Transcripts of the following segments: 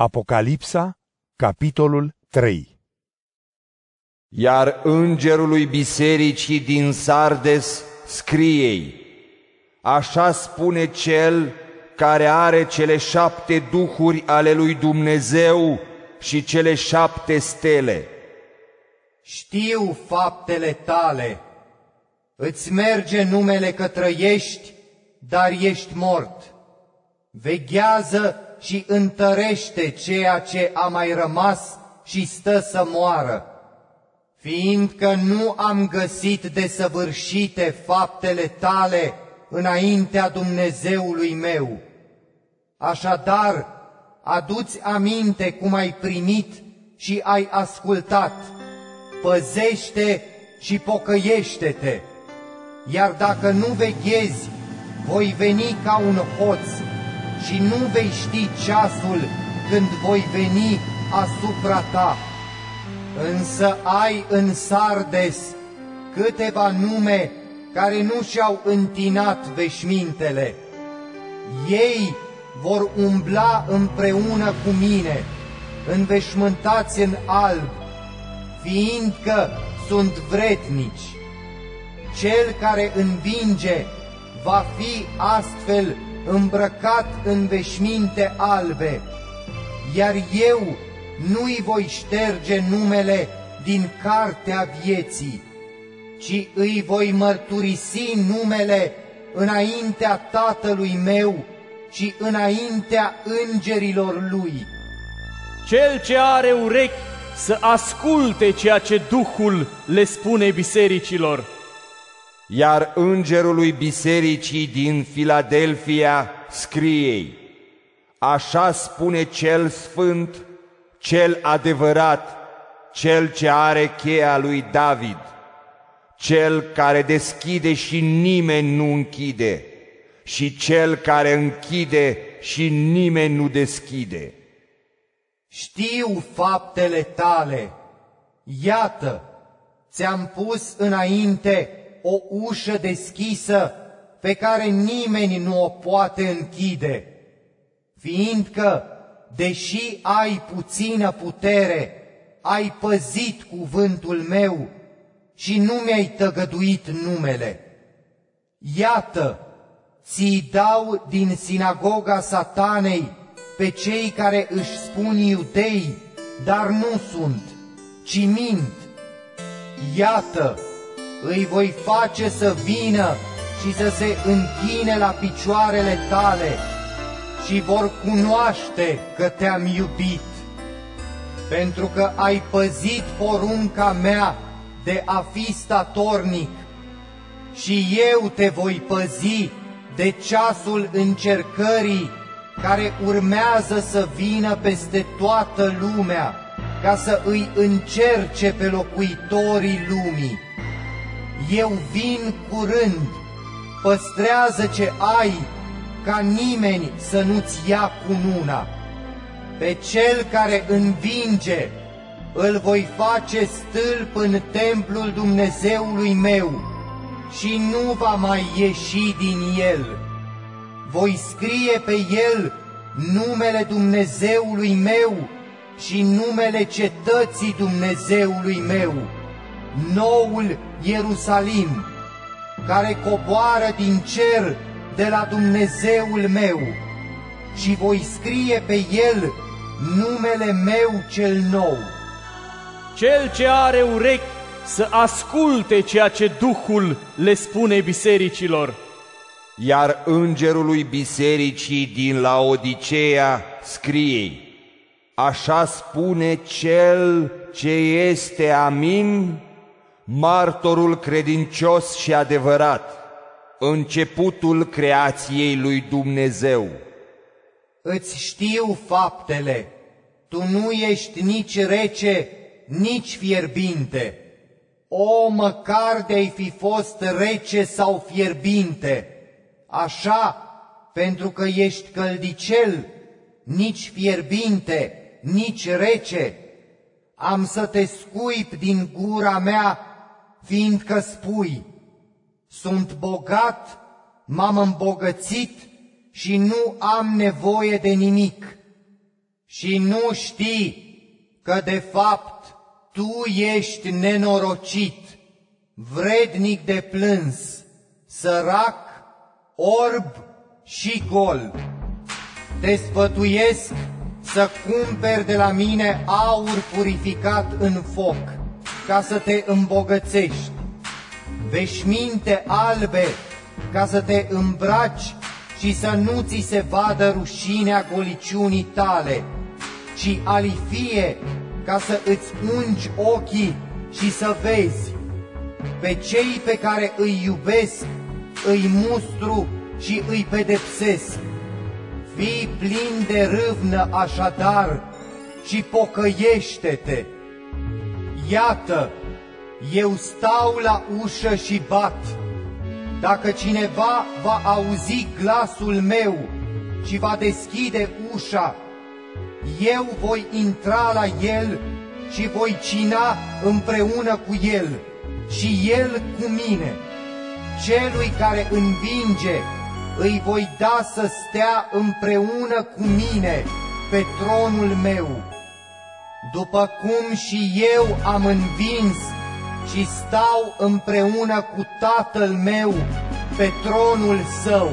Apocalipsa, capitolul 3 Iar îngerului bisericii din Sardes scriei, Așa spune cel care are cele șapte duhuri ale lui Dumnezeu și cele șapte stele. Știu faptele tale, îți merge numele că trăiești, dar ești mort. Veghează și întărește ceea ce a mai rămas și stă să moară, fiindcă nu am găsit desăvârșite faptele tale înaintea Dumnezeului meu. Așadar, aduți aminte cum ai primit și ai ascultat, păzește și pocăiește-te, iar dacă nu veghezi, voi veni ca un hoț și nu vei ști ceasul când voi veni asupra ta. Însă ai în Sardes câteva nume care nu și-au întinat veșmintele. Ei vor umbla împreună cu mine, înveșmântați în alb, fiindcă sunt vretnici. Cel care învinge va fi astfel îmbrăcat în veșminte albe, iar eu nu-i voi șterge numele din cartea vieții, ci îi voi mărturisi numele înaintea Tatălui meu și înaintea îngerilor lui. Cel ce are urechi să asculte ceea ce Duhul le spune bisericilor. Iar îngerului bisericii din Filadelfia scriei, Așa spune cel sfânt, cel adevărat, cel ce are cheia lui David, cel care deschide și nimeni nu închide, și cel care închide și nimeni nu deschide. Știu faptele tale, iată, ți-am pus înainte o ușă deschisă pe care nimeni nu o poate închide, fiindcă, deși ai puțină putere, ai păzit cuvântul meu și nu mi-ai tăgăduit numele. Iată, ți dau din sinagoga satanei pe cei care își spun iudei, dar nu sunt, ci mint. Iată, îi voi face să vină și să se închine la picioarele tale și vor cunoaște că te-am iubit, pentru că ai păzit porunca mea de a fi statornic și eu te voi păzi de ceasul încercării care urmează să vină peste toată lumea ca să îi încerce pe locuitorii lumii. Eu vin curând, păstrează ce ai, ca nimeni să nu-ți ia cununa. Pe cel care învinge, îl voi face stâlp în templul Dumnezeului meu și nu va mai ieși din el. Voi scrie pe el numele Dumnezeului meu și numele cetății Dumnezeului meu noul Ierusalim, care coboară din cer de la Dumnezeul meu și voi scrie pe el numele meu cel nou. Cel ce are urechi să asculte ceea ce Duhul le spune bisericilor. Iar îngerului bisericii din Laodicea scriei, Așa spune cel ce este amin, martorul credincios și adevărat, începutul creației lui Dumnezeu. Îți știu faptele, tu nu ești nici rece, nici fierbinte. O, măcar de-ai fi fost rece sau fierbinte, așa, pentru că ești căldicel, nici fierbinte, nici rece, am să te scuip din gura mea fiindcă spui, sunt bogat, m-am îmbogățit și nu am nevoie de nimic. și nu știi că de fapt tu ești nenorocit, vrednic de plâns, sărac, orb și gol. Te sfătuiesc să cumperi de la mine aur purificat în foc, ca să te îmbogățești, veșminte albe, ca să te îmbraci și să nu ți se vadă rușinea goliciunii tale, ci alifie ca să îți ungi ochii și să vezi. Pe cei pe care îi iubesc, îi mustru și îi pedepsesc. Fii plin de râvnă așadar și pocăiește-te. Iată, eu stau la ușă și bat. Dacă cineva va auzi glasul meu și va deschide ușa, eu voi intra la el și voi cina împreună cu el și el cu mine. Celui care învinge îi voi da să stea împreună cu mine pe tronul meu, după cum și eu am învins și stau împreună cu Tatăl meu pe tronul său.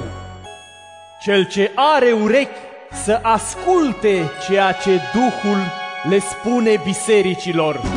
Cel ce are urechi să asculte ceea ce Duhul le spune bisericilor.